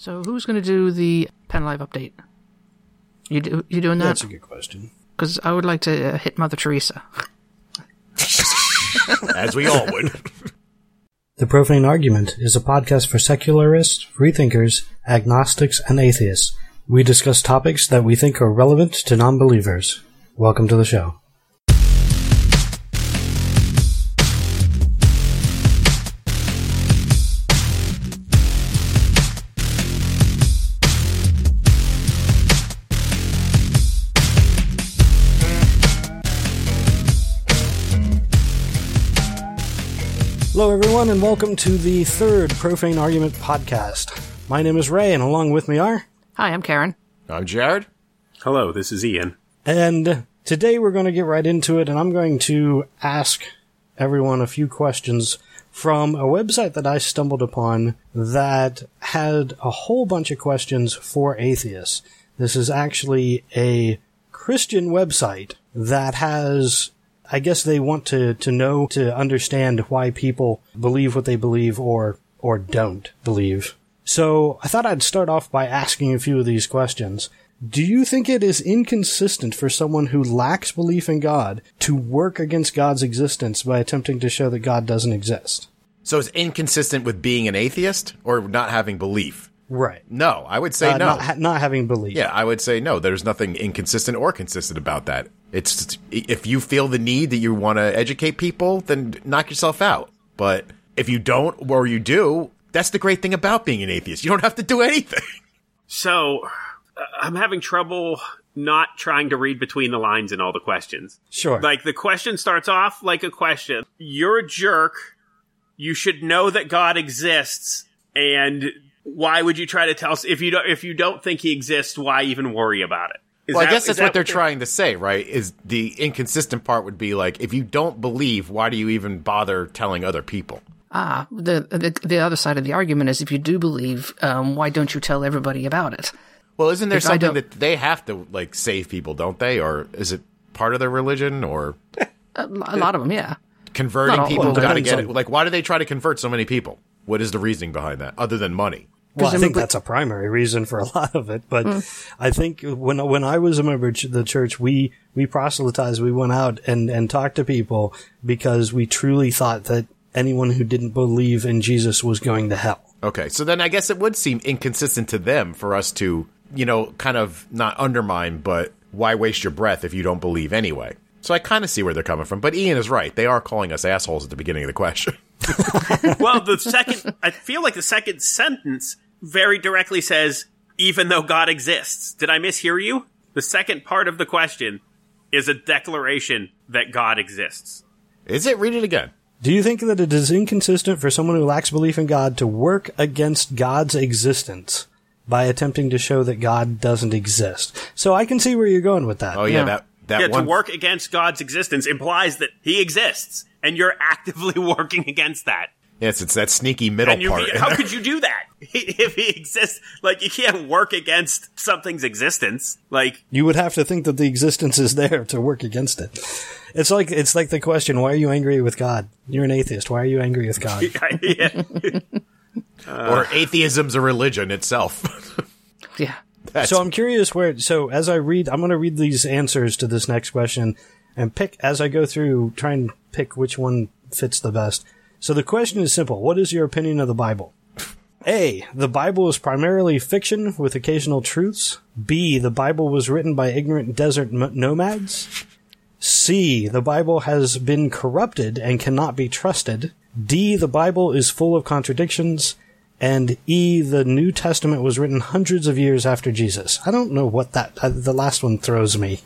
So who's going to do the PennLive update? You do, you doing that? That's a good question. Because I would like to uh, hit Mother Teresa. As we all would. The Profane Argument is a podcast for secularists, freethinkers, agnostics, and atheists. We discuss topics that we think are relevant to non-believers. Welcome to the show. Hello, everyone, and welcome to the third Profane Argument podcast. My name is Ray, and along with me are. Hi, I'm Karen. I'm Jared. Hello, this is Ian. And today we're going to get right into it, and I'm going to ask everyone a few questions from a website that I stumbled upon that had a whole bunch of questions for atheists. This is actually a Christian website that has I guess they want to, to know to understand why people believe what they believe or or don't believe. So I thought I'd start off by asking a few of these questions. Do you think it is inconsistent for someone who lacks belief in God to work against God's existence by attempting to show that God doesn't exist? So it's inconsistent with being an atheist or not having belief? Right. No, I would say Uh, no. Not, ha- not having belief. yeah, I would say no. There's nothing inconsistent or consistent about that. It's if you feel the need that you want to educate people, then knock yourself out. But if you don't or you do, that's the great thing about being an atheist. You don't have to do anything. So, uh, I'm having trouble not trying to read between the lines in all the questions. Sure. Like, the question starts off like a question. You're a jerk. You should know that God exists. And why would you try to tell us if you don't, if you don't think he exists, why even worry about it? Is well, I guess is that's that what they're trying to say, right? Is the inconsistent part would be like, if you don't believe, why do you even bother telling other people? Ah, the, the the other side of the argument is if you do believe, um, why don't you tell everybody about it? Well, isn't there If something that they have to like save people, don't they? Or is it part of their religion or A, lot of them, yeah. converting people? Got to get it. Like, why do they try to convert so many people? What is the reasoning behind that, other than money? Well, I think that's a primary reason for a lot of it, but hmm. I think when when I was a member of the church, we we proselytized. We went out and and talked to people because we truly thought that anyone who didn't believe in Jesus was going to hell. Okay, so then I guess it would seem inconsistent to them for us to, you know, kind of not undermine, but why waste your breath if you don't believe anyway? So I kind of see where they're coming from. But Ian is right; they are calling us assholes at the beginning of the question. well, the second, I feel like the second sentence very directly says, even though God exists. Did I mishear you? The second part of the question is a declaration that God exists. is it? Read it again. Do you think that it is inconsistent for someone who lacks belief in God to work against God's existence by attempting to show that God doesn't exist? So I can see where you're going with that. Oh yeah, Yeah. that that yeah, one. to work against God's existence implies that he exists, and you're actively working against that. Yes, it's that sneaky middle And you, part. how could you do that if he exists? Like, you can't work against something's existence. Like, You would have to think that the existence is there to work against it. It's like it's like the question, why are you angry with God? You're an atheist. Why are you angry with God? yeah. or atheism's a religion itself. Yeah. That's, so I'm curious where. So as I read, I'm going to read these answers to this next question and pick as I go through. Try and pick which one fits the best. So the question is simple: What is your opinion of the Bible? A. The Bible is primarily fiction with occasional truths. B. The Bible was written by ignorant desert m- nomads. C. The Bible has been corrupted and cannot be trusted. D. The Bible is full of contradictions. And E. The New Testament was written hundreds of years after Jesus. I don't know what that, uh, the last one throws me.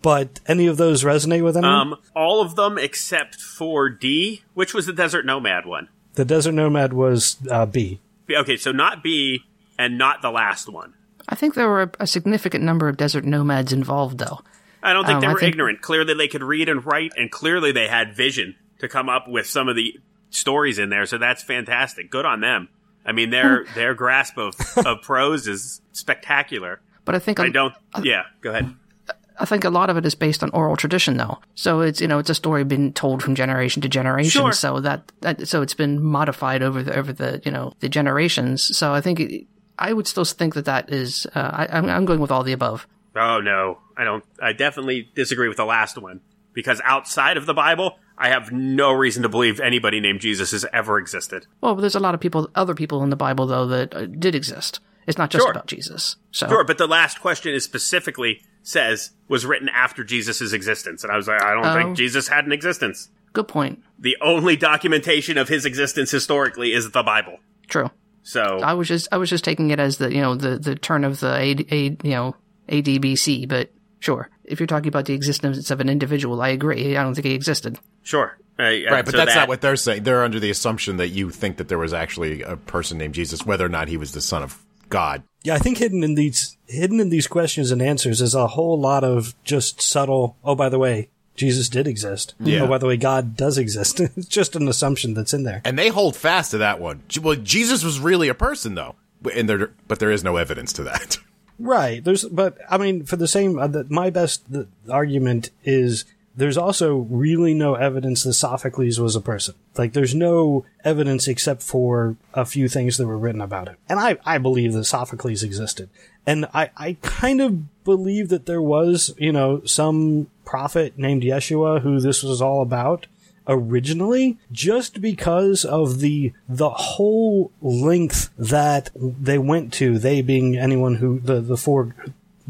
But any of those resonate with anyone? Um, all of them except for D, which was the Desert Nomad one. the Desert Nomad was uh, B. Okay, so not B and not the last one. I think there were a, a significant number of desert nomads involved, though. I don't think Um, they were think- ignorant. Clearly, they could read and write, and clearly they had vision to come up with some of the stories in there. So that's fantastic. Good on them. I mean, their their grasp of, of prose is spectacular. But I think I don't. Yeah, go ahead. I think a lot of it is based on oral tradition, though. So it's you know it's a story been told from generation to generation. Sure. So that, that so it's been modified over the over the you know the generations. So I think it, I would still think that that is. Uh, I, I'm, I'm going with all the above. Oh no, I don't. I definitely disagree with the last one because outside of the Bible, I have no reason to believe anybody named Jesus has ever existed. Well, there's a lot of people, other people in the Bible though that uh, did exist. It's not just Sure. about Jesus. So Sure, but the last question is specifically says was written after Jesus' existence, and I was like, I don't Oh. think Jesus had an existence. good point. The only documentation of his existence historically is the Bible. True. So I was just I was just taking it as the you know the the turn of the you know ADBC, but sure. If you're talking about the existence of an individual, I agree. I don't think he existed. sure, Uh, Right, but so that's that- not what they're saying. They're under the assumption that you think that there was actually a person named Jesus, whether or not he was the son of God. Yeah, I think hidden in these hidden in these questions and answers is a whole lot of just subtle. Oh, by the way, Jesus did exist. Yeah. Oh, by the way, God does exist. it's just an assumption that's in there. And they hold fast to that one. Well, Jesus was really a person, though, and there, but there is no evidence to that. Right. There's, but I mean, for the same, uh, the, my best the argument is there's also really no evidence that Sophocles was a person. Like, there's no evidence except for a few things that were written about him. And I, I believe that Sophocles existed. And I, I kind of believe that there was, you know, some prophet named Yeshua who this was all about originally just because of the the whole length that they went to they being anyone who the the four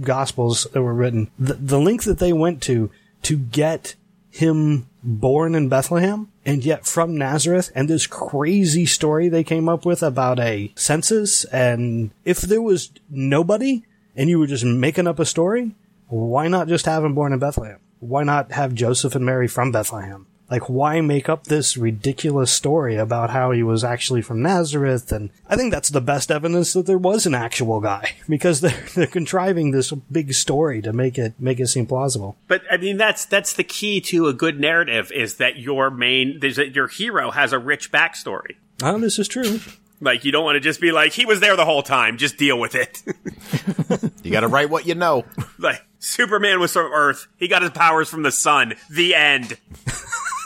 gospels that were written the, the length that they went to to get him born in Bethlehem and yet from Nazareth and this crazy story they came up with about a census and if there was nobody and you were just making up a story why not just have him born in Bethlehem? Why not have Joseph and Mary from Bethlehem? Like, why make up this ridiculous story about how he was actually from Nazareth? And I think that's the best evidence that there was an actual guy because they're, they're contriving this big story to make it, make it seem plausible. But I mean, that's that's the key to a good narrative is that your main there's a, your hero has a rich backstory. Oh, this is true. Like you don't want to just be like he was there the whole time. Just deal with it. You got to write what you know. like Superman was from Earth. He got his powers from the sun. The end.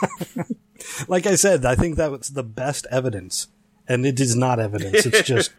Like I said, I think that was the best evidence. And it is not evidence. It's just,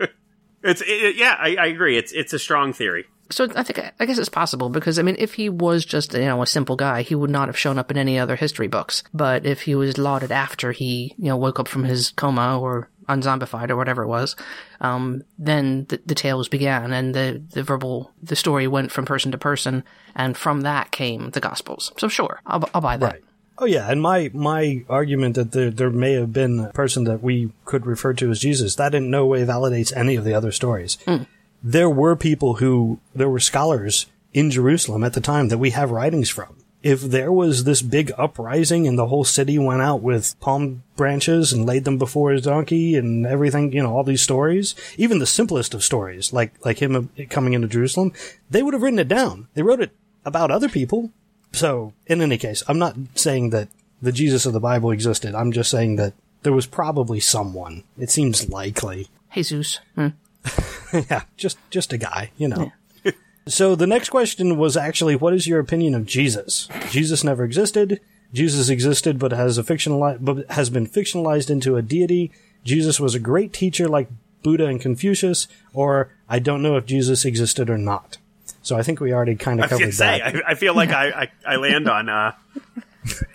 It's it, yeah, I, I agree. It's it's a strong theory. So I think I guess it's possible because I mean, if he was just you know a simple guy, he would not have shown up in any other history books. But if he was lauded after he you know woke up from his coma or unzombified or whatever it was, um, then the, the tales began and the the verbal the story went from person to person, and from that came the Gospels. So sure, I'll, I'll buy that. Right. Oh yeah, and my my argument that there there may have been a person that we could refer to as Jesus that in no way validates any of the other stories. Hmm. There were people who there were scholars in Jerusalem at the time that we have writings from. If there was this big uprising and the whole city went out with palm branches and laid them before his donkey and everything, you know, all these stories, even the simplest of stories, like like him coming into Jerusalem, they would have written it down. They wrote it about other people, so, in any case, I'm not saying that the Jesus of the Bible existed. I'm just saying that there was probably someone. It seems likely. Jesus. Hmm. yeah, just just a guy, you know. so the next question was actually, what is your opinion of Jesus? Jesus never existed. Jesus existed, but has a fictionalized, but has been fictionalized into a deity. Jesus was a great teacher, like Buddha and Confucius, or I don't know if Jesus existed or not. So I think we already kind of I covered gonna say, that. I, I feel like I, I, I land on uh,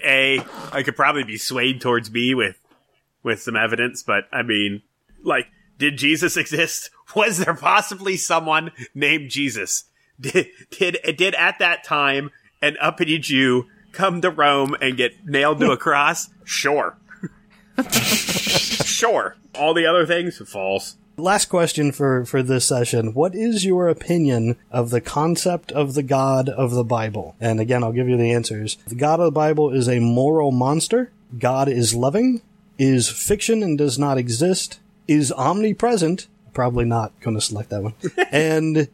A. I could probably be swayed towards B with with some evidence, but I mean, like, did Jesus exist? Was there possibly someone named Jesus? Did did did at that time an uppity Jew come to Rome and get nailed to a cross? Sure. sure. All the other things false. Last question for, for this session. What is your opinion of the concept of the God of the Bible? And again, I'll give you the answers. The God of the Bible is a moral monster. God is loving, is fiction and does not exist, is omnipresent. Probably not going to select that one. and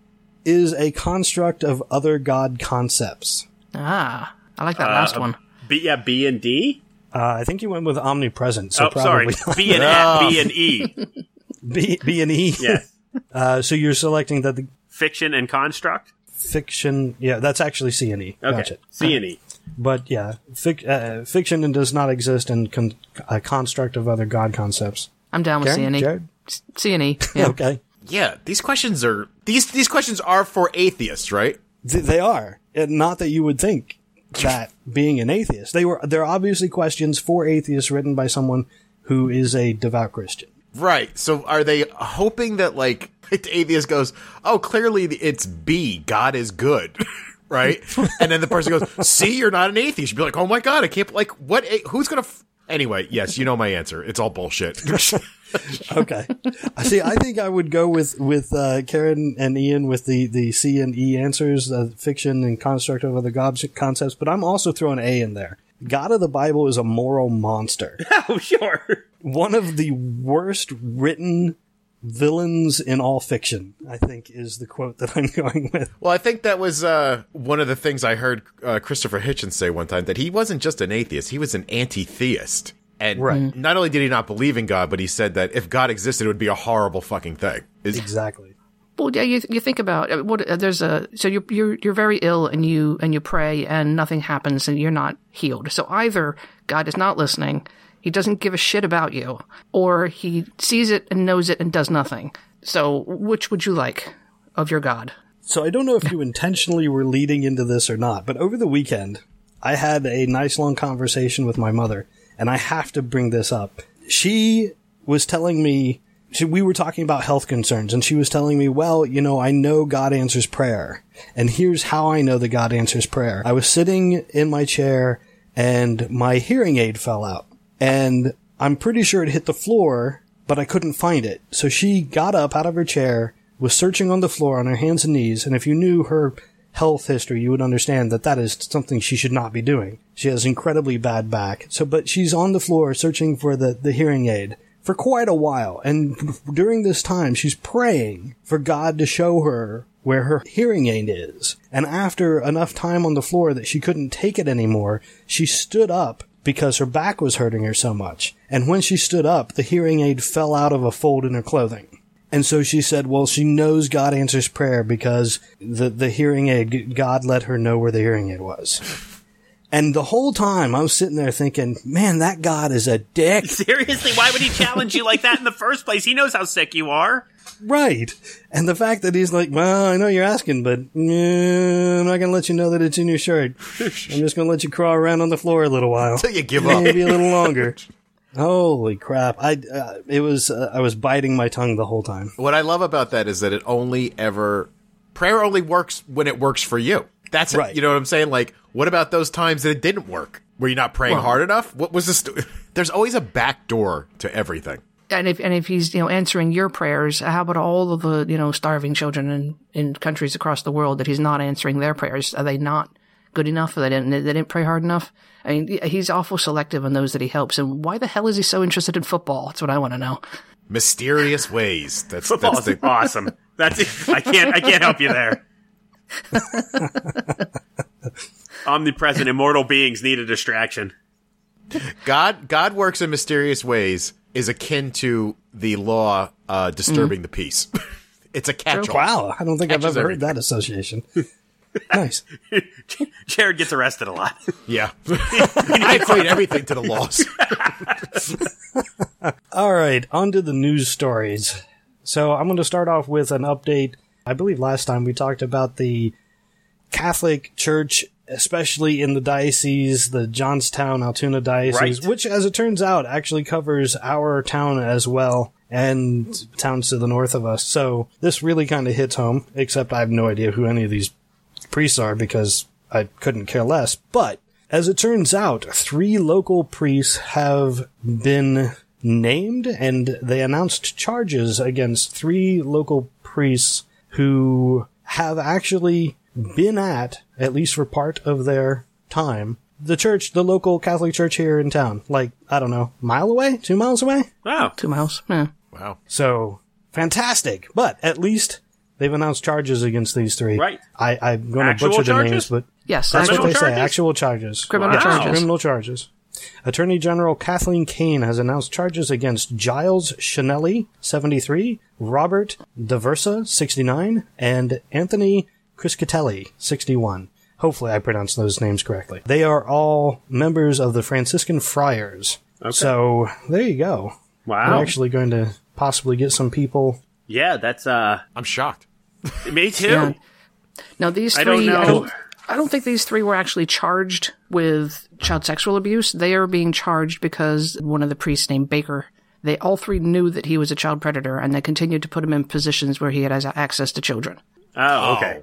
is a construct of other God concepts. Ah, I like that last one. B, yeah, B and D. Uh, I think you went with omnipresent, so oh, sorry, probably not. B and A, B and E. B, B and E. Yeah, Uh, so you're selecting that the fiction and construct. fiction, yeah, that's actually C and E. Okay, Gotcha. C and E. But yeah, fic- uh, fiction and does not exist in con- a construct of other god concepts. I'm down with C Karen? and E. Jared? C and E. Yeah. Okay. Yeah, these questions are these these questions are for atheists, right? Th- they are. And not that you would think that being an atheist. They were, they're obviously questions for atheists written by someone who is a devout Christian. Right. So are they hoping that like the atheist goes, "Oh, clearly it's B, God is good." right? and then the person goes, "See, you're not an atheist." You'd be like, "Oh my god, I can't like what who's going to f-? Anyway, yes, you know my answer. It's all bullshit. Okay. See, I think I would go with, with, uh, Karen and Ian with the, the C and E answers, uh, fiction and construct of other gods concepts, but I'm also throwing A in there. God of the Bible is a moral monster. Oh, sure. One of the worst written villains in all fiction, I think is the quote that I'm going with. well, I think that was uh, one of the things I heard uh, Christopher Hitchens say one time that he wasn't just an atheist; he was an anti-theist. And Right. not only did he not believe in God, but he said that if God existed, it would be a horrible fucking thing. Is- Exactly. Well, yeah, you you think about uh, what uh, there's a so you're you're you're very ill and you and you pray and nothing happens and you're not healed. So either God is not listening, he doesn't give a shit about you, or he sees it and knows it and does nothing. So which would you like of your God? So I don't know if you intentionally were leading into this or not, but over the weekend, I had a nice long conversation with my mother, and I have to bring this up. She was telling me, she, we were talking about health concerns, and she was telling me, well, you know, I know God answers prayer, and here's how I know that God answers prayer. I was sitting in my chair, and my hearing aid fell out, and I'm pretty sure it hit the floor, but I couldn't find it. So she got up out of her chair, was searching on the floor on her hands and knees, and if you knew her health history, you would understand that that is something she should not be doing. She has incredibly bad back. So, but she's on the floor searching for the, the hearing aid for quite a while. And during this time, she's praying for God to show her where her hearing aid is. And after enough time on the floor that she couldn't take it anymore, she stood up because her back was hurting her so much. And when she stood up, the hearing aid fell out of a fold in her clothing. And so she said, well, she knows God answers prayer because the, the hearing aid, God let her know where the hearing aid was. And the whole time I was sitting there thinking, man, that God is a dick. Seriously, why would he challenge you like that in the first place? He knows how sick you are. Right. And the fact that he's like, well, I know you're asking, but eh, I'm not going to let you know that it's in your shirt. I'm just going to let you crawl around on the floor a little while. Until you give up. Maybe a little longer. Holy crap. I, uh, it was, uh, I was biting my tongue the whole time. What I love about that is that it only ever prayer only works when it works for you. That's Right. You know what I'm saying? Like, what about those times that it didn't work? Were you not praying hard enough? What was this? St- There's always a back door to everything. And if and if he's you know answering your prayers, how about all of the you know starving children in, in countries across the world that he's not answering their prayers? Are they not good enough? Or they didn't they didn't pray hard enough? I mean, he's awful selective on those that he helps. And why the hell is he so interested in football? That's what I want to know. Mysterious ways. That's Football that's is the awesome. That's. I can't. I can't help you there. Omnipresent, immortal beings need a distraction. God. God works in mysterious ways. Is akin to the law uh, disturbing the peace. it's a catch-all. Wow. I don't think I've ever everything. heard that association. nice. Jared gets arrested a lot. Yeah, I equate everything to the laws. All right, on to the news stories. So I'm going to start off with an update. I believe last time we talked about the Catholic Church, especially in the diocese, the Johnstown Altoona diocese, Right. which, as it turns out, actually covers our town as well and towns to the north of us. So this really kind of hits home, except I have no idea who any of these priests are because I couldn't care less. But as it turns out, three local priests have been named and they announced charges against three local priests who have actually been at, at least for part of their time, the church, the local Catholic church here in town. Like, I don't know, mile away? Two miles away? Wow. Two miles. Yeah. Wow. So, fantastic. But at least they've announced charges against these three. Right. I, I'm going to Actual butcher the names, but Yes. that's actual- what they say. charges? Actual charges. Criminal Wow. charges. Criminal charges. Attorney General Kathleen Kane has announced charges against Giles Schinelli, 73, Robert D'Aversa, 69, and Anthony Criscitelli, 61. Hopefully I pronounced those names correctly. They are all members of the Franciscan Friars. So there you go. Wow. We're actually going to possibly get some people Yeah, that's uh, I'm shocked. me too. Yeah. Now these three, I don't know. I don't, I don't think these three were actually charged with child sexual abuse. They are being charged because one of the priests named Baker. They all three knew that he was a child predator, and they continued to put him in positions where he had access to children. Oh, okay.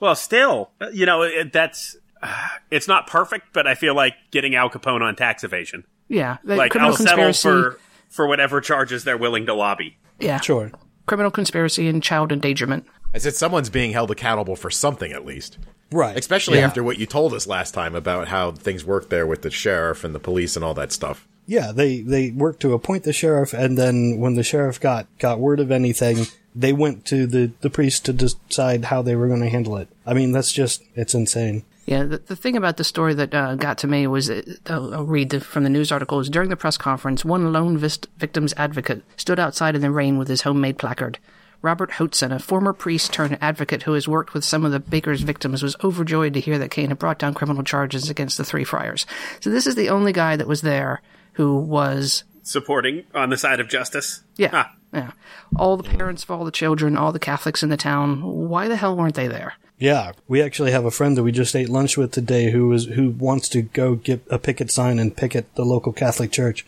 Well, still, you know, it, that's uh, it's not perfect, but I feel like getting Al Capone on tax evasion. Yeah, the Like criminal I'll settle conspiracy. for for whatever charges they're willing to lobby. yeah, Sure. criminal conspiracy and child endangerment. I said someone's being held accountable for something at least. Right. Especially Yeah. after what you told us last time about how things work there with the sheriff and the police and all that stuff. Yeah, they they worked to appoint the sheriff, and then when the sheriff got got word of anything, they went to the the priest to decide how they were going to handle it. I mean, that's just it's insane. Yeah, the, the thing about the story that uh, got to me was, uh, I'll, I'll read the, from the news article, is during the press conference, one lone vist- victim's advocate stood outside in the rain with his homemade placard. Robert Hoatson, a former priest turned advocate who has worked with some of the Baker's victims, was overjoyed to hear that Kane had brought down criminal charges against the three friars. So this is the only guy that was there who was Supporting on the side of justice. yeah, Huh. yeah. All the parents of all the children, all the Catholics in the town. Why the hell weren't they there? Yeah, we actually have a friend that we just ate lunch with today who is who wants to go get a picket sign and picket the local Catholic church.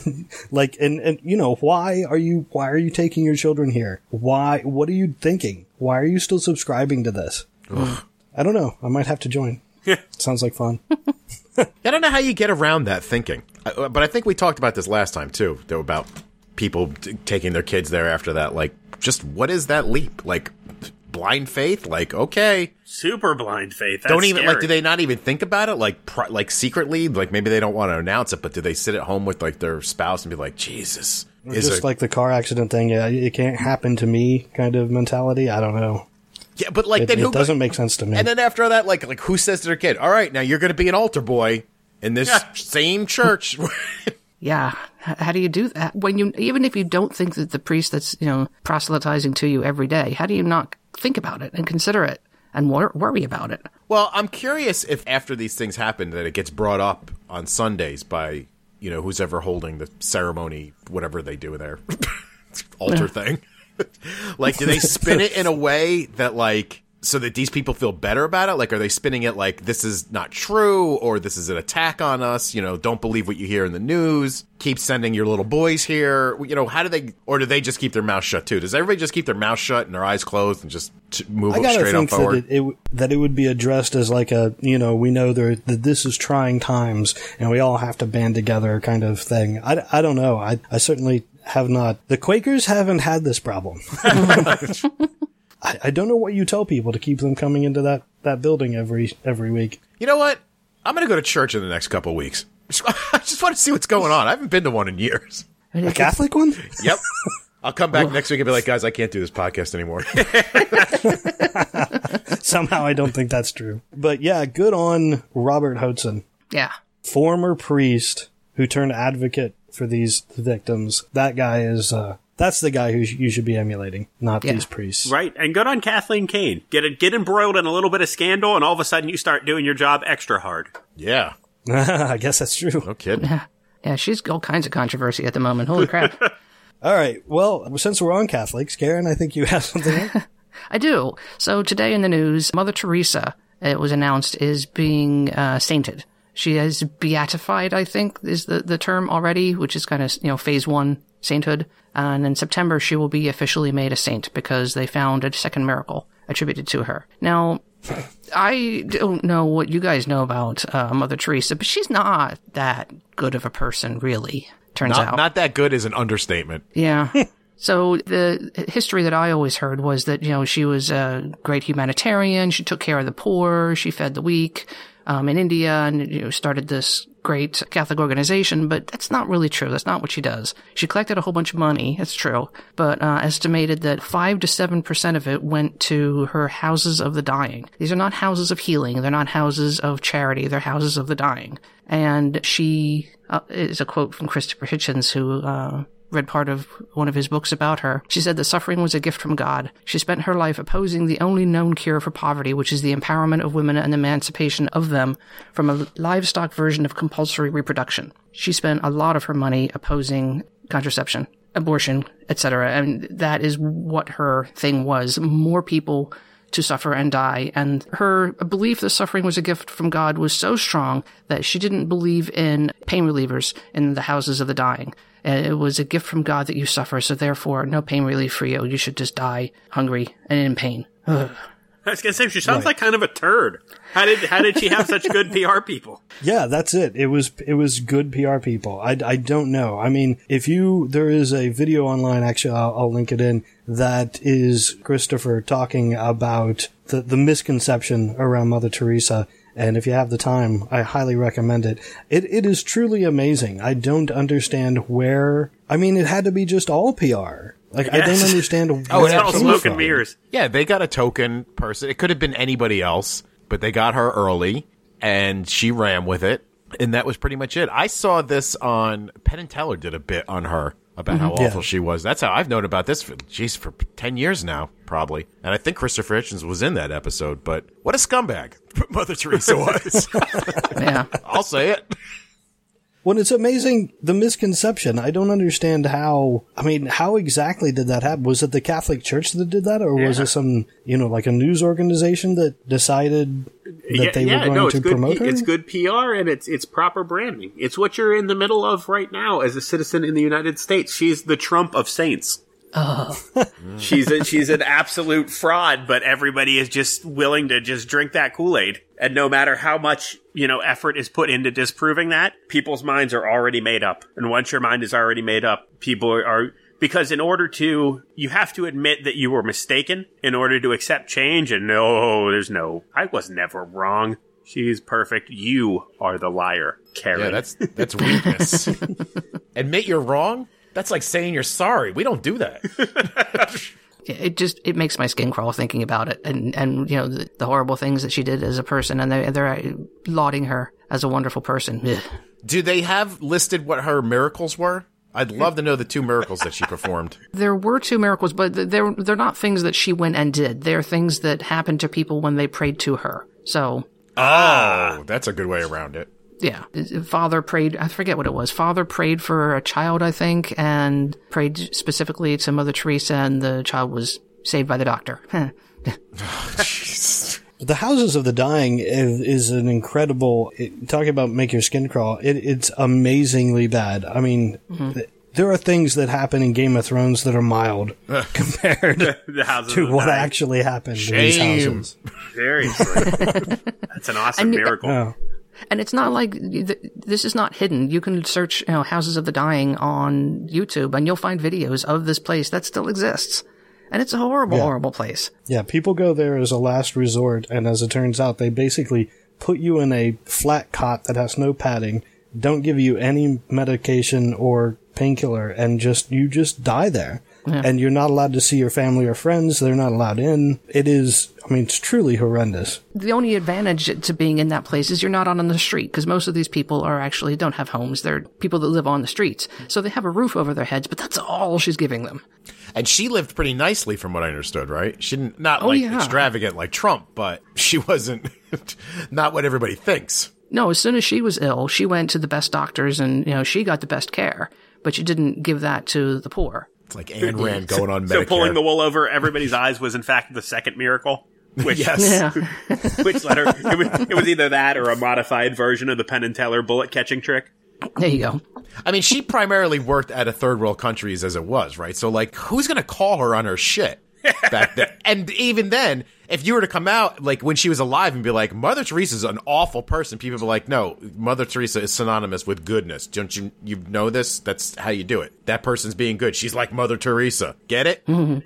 like, and and you know, why are you why are you taking your children here? Why? What are you thinking? Why are you still subscribing to this? I don't know. I might have to join. Sounds like fun. I don't know how you get around that thinking, uh, but I think we talked about this last time too, though, about people t- taking their kids there after that. Like, just what is that leap? Like, blind faith? Like, okay, Super blind faith. That's don't even like. Do they not even think about it? Like, pri- like secretly? Like maybe they don't want to announce it, but do they sit at home with like their spouse and be like, Jesus? Is just there- like the car accident thing. Yeah, it can't happen to me kind of mentality. I don't know. yeah, but like It, then it who doesn't make sense to me. And then after that, like, like who says to their kid, "All right, now you're going to be an altar boy in this Yeah. same church"? Yeah. How do you do that? When you, even if you don't think that the priest that's, you know, proselytizing to you every day, how do you not think about it and consider it and wor- worry about it? well, I'm curious if after these things happen, that it gets brought up on Sundays by you know who's ever holding the ceremony, whatever they do there, altar thing. like, do they spin it in a way that like? So that these people feel better about it? Like, are they spinning it like this is not true or this is an attack on us? You know, don't believe what you hear in the news. Keep sending your little boys here. You know, how do they, or do they just keep their mouth shut too? Does everybody just keep their mouth shut and their eyes closed and just t- move I gotta straight on think that forward? it, it that it would be addressed as like a you know we know there that this is trying times and we all have to band together kind of thing. I, I don't know. I I certainly have not. The Quakers haven't had this problem. I, I don't know what you tell people to keep them coming into that that building every every week. You know what? I'm going to go to church in the next couple of weeks. I just want to see what's going on. I haven't been to one in years. A Catholic one? Yep. I'll come back next week and be like, guys, I can't do this podcast anymore. Somehow I don't think that's true. But yeah, good on Robert Hoatson, Yeah. former priest who turned advocate for these victims. That guy is uh that's the guy who you should be emulating, not Yeah. these priests. Right, and good on Kathleen Kane. Get it, get embroiled in a little bit of scandal, and all of a sudden you start doing your job extra hard. yeah. I guess that's true. No kidding. Yeah. She's all kinds of controversy at the moment. Holy crap. All right. Well, since we're on Catholics, Karen, I think you have something. I do. So today in the news, Mother Teresa, it was announced, is being uh, sainted. She is beatified, I think, is the, the term already, which is kind of, you know, phase one sainthood. And in September, she will be officially made a saint because they found a second miracle attributed to her. Now, I don't know what you guys know about uh, Mother Teresa, but she's not that good of a person, really. Turns Not, out. not that good is an understatement. Yeah. So the history that I always heard was that, you know, she was a great humanitarian. She took care of the poor. She fed the weak, um, in India and, you know, started this great Catholic organization, but that's not really true. That's not what she does. She collected a whole bunch of money. It's true. But, uh, estimated that five to seven percent of it went to her houses of the dying. These are not houses of healing. They're not houses of charity. They're houses of the dying. And she, uh, is a quote from Christopher Hitchens, who, uh, read part of one of his books about her. She said that suffering was a gift from God. She spent her life opposing the only known cure for poverty, which is the empowerment of women and the emancipation of them from a livestock version of compulsory reproduction. She spent a lot of her money opposing contraception. abortion, etc. And that is what her thing was. More people to suffer and die. And her belief that suffering was a gift from God was so strong that she didn't believe in pain relievers in the houses of the dying. And it was a gift from God that you suffer, so therefore no pain relief for you. You should just die hungry and in pain. Ugh. I was gonna say she sounds like kind of a turd. How did how did she have such good PR people? Yeah, that's it. It was it was good PR people. I, I don't know. I mean, if you there is a video online. Actually, I'll, I'll link it in. That is Christopher talking about the the misconception around Mother Teresa. And if you have the time, I highly recommend it. It it is truly amazing. I don't understand where. I mean, it had to be just all PR. Like I don't understand. Oh, it's all All came smoke and mirrors. Yeah, they got a token person. It could have been anybody else, but they got her early and she ran with it. And that was pretty much it. I saw this on Penn and Teller did a bit on her about how mm-hmm. Yeah. awful she was. That's how I've known about this for geez, for ten years now, probably. And I think Christopher Hitchens was in that episode, but what a scumbag Mother Teresa was. Yeah. I'll say it. Well, it's amazing the misconception. I don't understand how. I mean, how exactly did that happen? Was it the Catholic Church that did that, or was it some, you know, like a news organization that decided that they were going no, to good. promote her? It's good PR and it's it's proper branding. It's what you're in the middle of right now as a citizen in the United States. She's the Trump of saints. she's a, she's an absolute fraud, but everybody is just willing to just drink that Kool Aid. And no matter how much you know effort is put into disproving that, people's minds are already made up. And once your mind is already made up, people are. are because in order to, you have to admit that you were mistaken in order to accept change. And no, there's no, I was never wrong. She's perfect. You are the liar, Karen. Yeah, that's that's weakness. Admit you're wrong. That's like saying you're sorry. We don't do that. it just it makes my skin crawl thinking about it and and you know the, the horrible things that she did as a person and they they're uh, lauding her as a wonderful person Ugh. Do they have listed what her miracles were? I'd love to know the two miracles that she performed. there were two miracles but they're they're not things that she went and did they're things that happened to people when they prayed to her so Oh, that's a good way around it. Yeah father prayed i forget what it was father prayed for a child i think and prayed specifically to mother teresa and the child was saved by the doctor The Houses of the Dying is, is an incredible. It, talking about make your skin crawl, it, it's amazingly bad. I mean, mm-hmm. th- there are things that happen in Game of Thrones that are mild compared the to what dying. actually happened in these Shame. houses. Seriously. That's an awesome And- uh, miracle. Oh. And it's not like th- this is not hidden. You can search, you know, Houses of the Dying on YouTube and you'll find videos of this place that still exists. And it's a horrible, Yeah. horrible place. Yeah, people go there as a last resort, and as it turns out, they basically put you in a flat cot that has no padding, don't give you any medication or painkiller, and just you just die there. And you're not allowed to see your family or friends. They're not allowed in. It is, I mean, it's truly horrendous. The only advantage to being in that place is you're not on the street because most of these people are actually don't have homes. They're people that live on the streets. So they have a roof over their heads, but that's all she's giving them. And she lived pretty nicely, from what I understood. Right? She didn't not Oh, like yeah. extravagant like Trump, but she wasn't not what everybody thinks. No, as soon as she was ill, she went to the best doctors and, you know, she got the best care, but she didn't give that to the poor. It's like Ayn Rand going on So pulling the wool over everybody's eyes was in fact the second miracle. Which, yes. Which letter? it was, it was either that or a modified version of the Penn and Teller bullet catching trick. there you go. I mean, she primarily worked at a third world countries as it was, right? So, like, who's going to call her on her shit back then? and even then, if you were to come out, like, when she was alive and be like, Mother Teresa's an awful person, people would be like, no, Mother Teresa is synonymous with goodness. Don't you, you know this? That's how you do it. That person's being good. She's like Mother Teresa. Get it?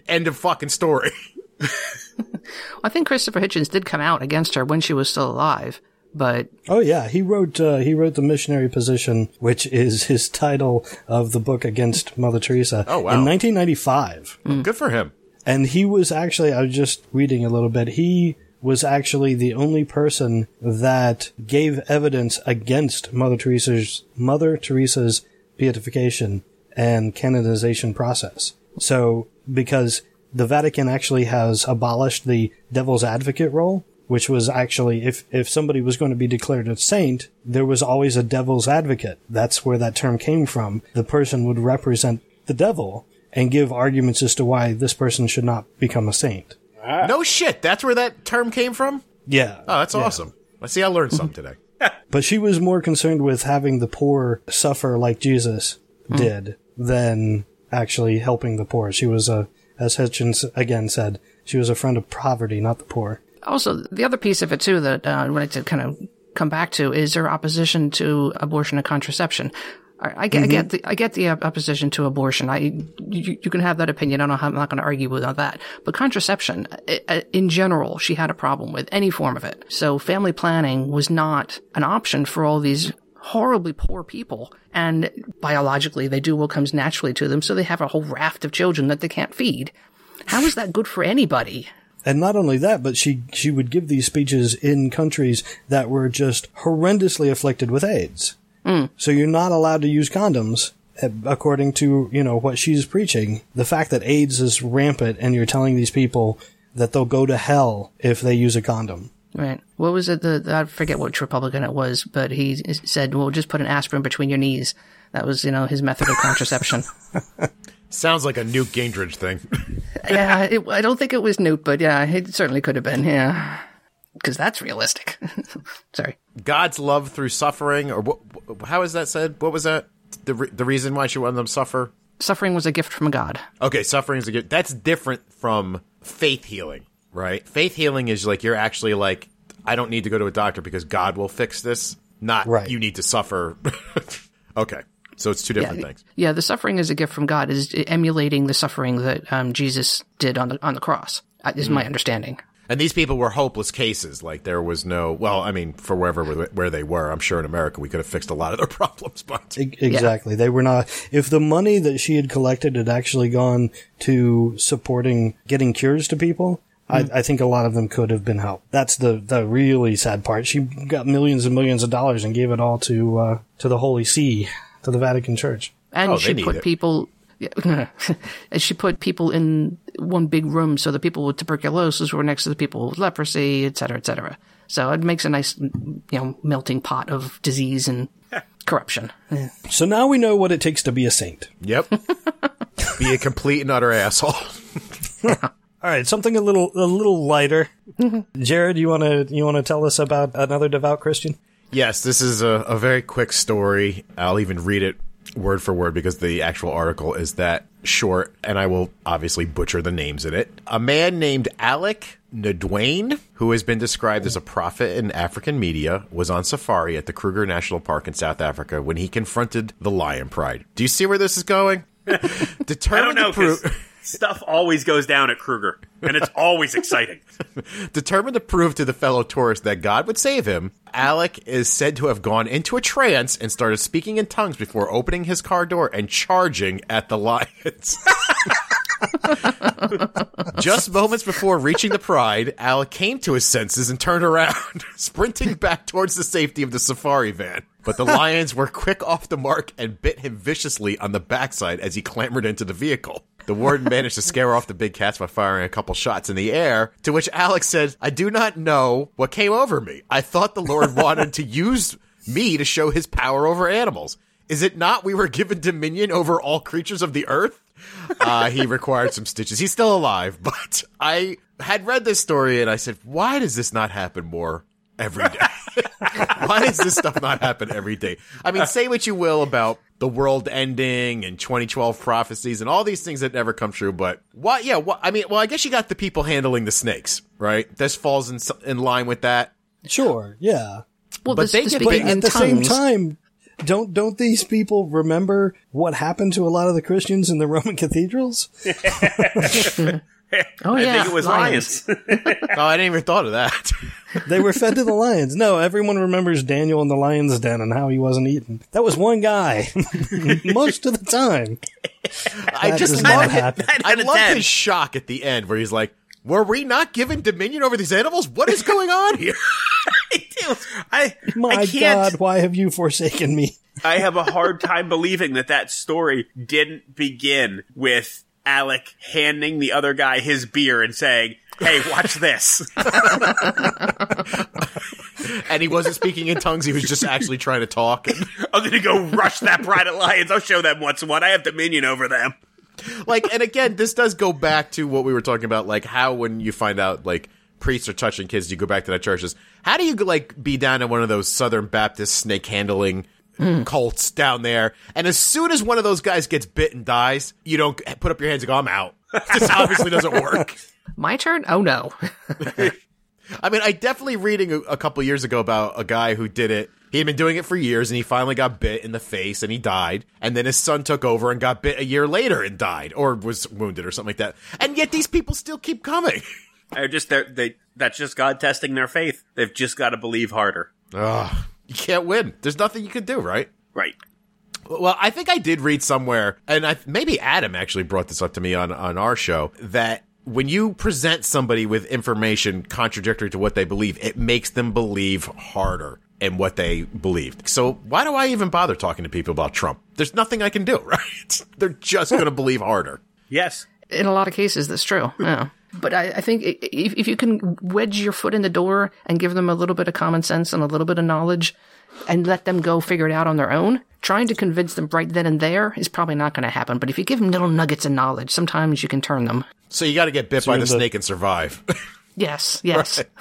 End of fucking story. I think Christopher Hitchens did come out against her when she was still alive, but Oh yeah, he wrote uh, he wrote the missionary position, which is his title of the book against Mother Teresa. Oh, wow. In 1995. Good for him. And he was actually, I was just reading a little bit, he was actually the only person that gave evidence against Mother Teresa's, Mother Teresa's beatification and canonization process. So, because the Vatican actually has abolished the devil's advocate role, which was actually, if, if somebody was going to be declared a saint, there was always a devil's advocate. That's where that term came from. The person would represent the devil and give arguments as to why this person should not become a saint. No shit. That's where that term came from. Yeah. Oh, that's Yeah. awesome. I see. I learned something today. But she was more concerned with having the poor suffer like Jesus did than actually helping the poor. She was a, as Hitchens again said, she was a friend of poverty, not the poor. Also, the other piece of it too that uh, I wanted to kind of come back to is her opposition to abortion and contraception. I, I get, I mm-hmm. get the I get the uh, opposition to abortion. I you, you can have that opinion. I don't. I'm not going to argue with that. But contraception, i- i- in general, she had a problem with any form of it. So family planning was not an option for all these horribly poor people. And biologically, they do what comes naturally to them. So they have a whole raft of children that they can't feed. How is that good for anybody? And not only that, but she she would give these speeches in countries that were just horrendously afflicted with AIDS. So you're not allowed to use condoms uh, according to, you know, what she's preaching. The fact that AIDS is rampant and you're telling these people that they'll go to hell if they use a condom. Right. What was it? The, I forget which Republican it was, but he said, "Well, just put an aspirin between your knees." That was, you know, his method of contraception. Sounds like a Newt Gingrich thing. yeah, it, I don't think it was Newt, but yeah, it certainly could have been. Yeah, because that's realistic. Sorry. God's love through suffering, or what, how is that said? What was that? The re- the reason why she wanted them to suffer? Suffering was a gift from God. Okay, suffering is a gift. That's different from faith healing, right? Faith healing is like you're actually like, I don't need to go to a doctor because God will fix this. Not Right. you need to suffer. okay, so it's two different yeah, things. yeah, the suffering is a gift from God is emulating the suffering that um, Jesus did on the on the cross. uh, Is my understanding. And these people were hopeless cases. Like there was no. Well, I mean, for wherever where they were, I'm sure in America we could have fixed a lot of their problems, but Exactly. They were not, if the money that she had collected had actually gone to supporting getting cures to people, I, I think a lot of them could have been helped. That's the, the really sad part. She got millions and millions of dollars and gave it all to, uh, to the Holy See, to the Vatican Church. And Oh, she put it. people. And she put people in one big room, so the people with tuberculosis were next to the people with leprosy, et cetera, et cetera. So it makes a nice, you know, melting pot of disease and corruption. So now we know what it takes to be a saint. yep, be a complete and utter asshole. All right, something a little a little lighter. Mm-hmm. Jared, you want to you want to tell us about another devout Christian? Yes, this is a, a very quick story. I'll even read it word for word because the actual article is that short, and I will obviously butcher the names in it. A man named Alec Ndiwane, who has been described as a prophet in African media, was on safari at the Kruger National Park in South Africa when he confronted the lion pride. Do you see where this is going? Determined know to prove. Stuff always goes down at Kruger, and it's always exciting. Determined to prove to the fellow tourist that God would save him, Alec is said to have gone into a trance and started speaking in tongues before opening his car door and charging at the lions. Just moments before reaching the pride, Al came to his senses and turned around, sprinting back towards the safety of the safari van. But the lions were quick off the mark and bit him viciously on the backside as he clambered into the vehicle. The warden managed to scare off the big cats by firing a couple shots in the air, to which Alex said, I do not know what came over me. I thought the Lord wanted to use me to show his power over animals. Is it not we were given dominion over all creatures of the earth? Uh, he required some stitches. He's still alive, but I had read this story and I said, why does this not happen more every day? why does this stuff not happen every day? I mean, say what you will about the world ending and 2012 prophecies and all these things that never come true, but what? Yeah, what? I mean, well, I guess you got the people handling the snakes, right? This falls in in line with that. Sure, yeah. Well, But this, they the get- But in at the same time, don't don't these people remember what happened to a lot of the Christians in the Roman cathedrals? Oh I yeah, think it was lions. Oh, I didn't even thought of that. They were fed to the lions. No, everyone remembers Daniel in the lion's den and how he wasn't eaten. That was one guy most of the time. I That just does love not happen. I love his shock at the end where he's like, "Were we not given dominion over these animals? What is going on here?" I, My I can't. God, why have you forsaken me? I have a hard time believing that that story didn't begin with Alec handing the other guy his beer and saying, "Hey, watch this." and he wasn't speaking in tongues. He was just actually trying to talk. I'm gonna go rush that pride of Lions. I'll show them what's what. I have dominion over them. like, and again, this does go back to what we were talking about, like how when you find out like priests are touching kids, you go back to that churches. How do you like be down in one of those Southern Baptist snake handling cults down there, and as soon as one of those guys gets bit and dies, you don't put up your hands and go, "I'm out." This obviously doesn't work. My turn? Oh no. I mean, I definitely reading a, a couple years ago about a guy who did it. He had been doing it for years, and he finally got bit in the face, and he died. And then his son took over and got bit a year later and died, or was wounded, or something like that. And yet these people still keep coming. They're just they're, they. That's just God testing their faith. They've just got to believe harder. Ugh, you can't win. There's nothing you can do, right? Right. Well, I think I did read somewhere, and I maybe Adam actually brought this up to me on on our show that when you present somebody with information contradictory to what they believe, it makes them believe harder in what they believed. So why do I even bother talking to people about Trump? There's nothing I can do, right? They're just going to believe harder. Yes. In a lot of cases, that's true. Yeah. But I, I think if, if you can wedge your foot in the door and give them a little bit of common sense and a little bit of knowledge and let them go figure it out on their own, trying to convince them right then and there is probably not going to happen. But if you give them little nuggets of knowledge, sometimes you can turn them. So you got to get bit by the the- snake and survive. Yes, yes.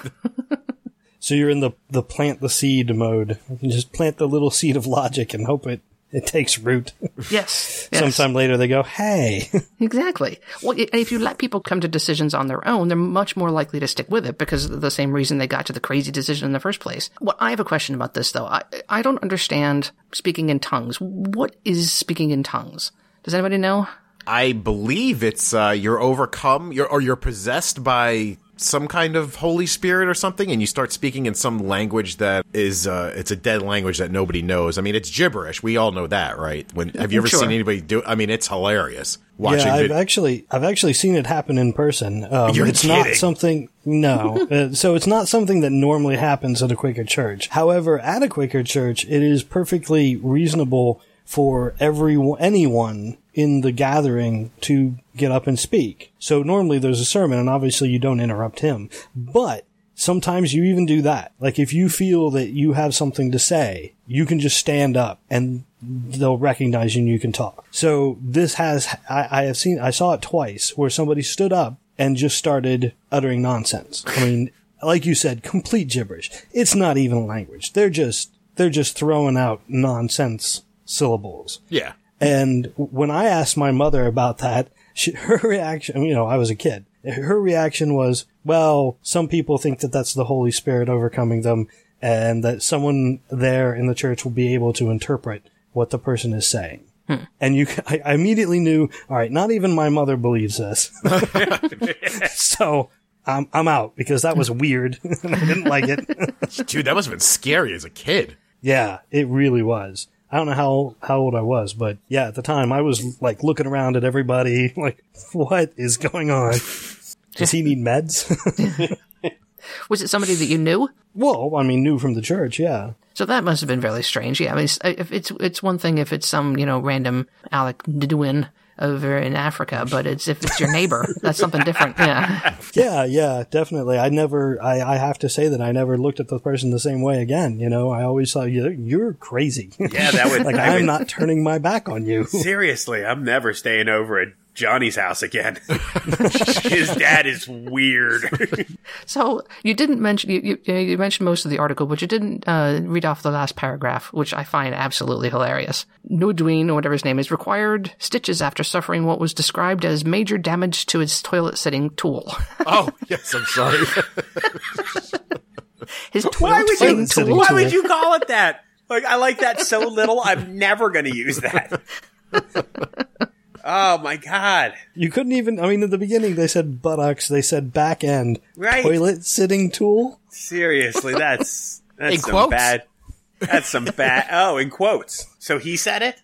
So you're in the the plant the seed mode. You just plant the little seed of logic and hope it it takes root. Yes. yes. Sometime later they go, "Hey, Exactly. Well, if you let people come to decisions on their own, they're much more likely to stick with it because of the same reason they got to the crazy decision in the first place. Well, I have a question about this though. I, I don't understand speaking in tongues. What is speaking in tongues? Does anybody know? I believe it's uh, you're overcome, you're, or you're possessed by some kind of Holy Spirit or something, and you start speaking in some language that is uh, it's a dead language that nobody knows. I mean, it's gibberish. We all know that, right? When have you ever Sure. seen anybody do? I mean, it's hilarious watching. yeah, I've vid- actually I've actually seen it happen in person. Um, You're it's not something no, uh, so it's not something that normally happens at a Quaker church. However, at a Quaker church, it is perfectly reasonable for every anyone in the gathering to get up and speak. So normally there's a sermon, and obviously you don't interrupt him, but Sometimes you even do that. Like if you feel that you have something to say, you can just stand up and they'll recognize you and you can talk. So this has, I, I have seen, I saw it twice where somebody stood up and just started uttering nonsense. I mean, like you said, complete gibberish. It's not even language. They're just, they're just throwing out nonsense syllables. yeah, And when I asked my mother about that, she, her reaction, you know, I was a kid. Her reaction was, well, some people think that that's the Holy Spirit overcoming them and that someone there in the church will be able to interpret what the person is saying. Hmm. And you, I, I immediately knew, all right, not even my mother believes this. so I'm, I'm out because that was weird. and I didn't like it. dude, that must have been scary as a kid. Yeah, it really was. I don't know how, how old I was, but yeah, at the time I was like looking around at everybody, like, what is going on? Does he need meds? Was it somebody that you knew? well, I mean, new from the church, yeah. So that must have been very strange. Yeah, I mean, it's- if it's it's one thing if it's some you know random Alec Ndiwane over in Africa, but it's if it's your neighbor, that's something different. Yeah. Yeah, yeah, definitely. I never, I, I have to say that I never looked at the person the same way again. You know, I always thought, you're, you're crazy. Yeah, that would. like, I I'm not turning my back on you. Seriously, I'm never staying over at Johnny's house again. His dad is weird. So you didn't mention you, you you mentioned most of the article, but you didn't uh, read off the last paragraph, which I find absolutely hilarious. Nudween, or whatever his name is, required stitches after suffering what was described as major damage to his toilet sitting tool. Oh, yes, I'm sorry. His why toilet would sitting you? sitting tool. Why would you call it that? Like I like that so little. I'm never going to use that. Oh my god! You couldn't even, I mean, in the beginning they said buttocks, they said back end. Right. Toilet sitting tool? Seriously, that's that's In some quotes? bad. That's some bad. Oh, in quotes. So he said it.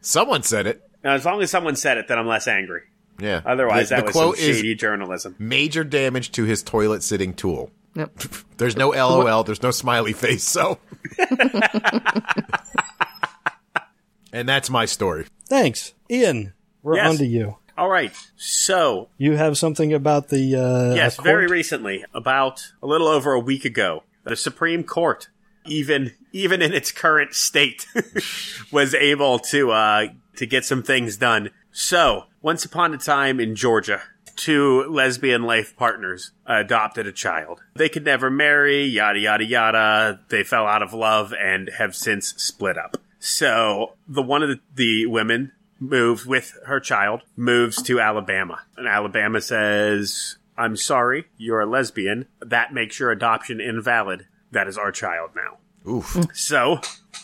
Someone said it. Now, as long as someone said it, then I'm less angry. Yeah. Otherwise, the, that the was quote some is shady journalism. major damage to his toilet sitting tool. Yep. There's no LOL. There's no smiley face. So, and that's my story. Thanks. Ian, we're Yes. on to you. All right. So You have something about the, uh, Yes, very recently, about a little over a week ago, the Supreme Court even even in its current state, was able to uh, to get some things done. So, once upon a time in Georgia, two lesbian life partners adopted a child. They could never marry, yada yada yada. They fell out of love and have since split up. So, the one of the, the women moved with her child, moves to Alabama. And Alabama says, I'm sorry, you're a lesbian. That makes your adoption invalid. That is our child now. Oof. So,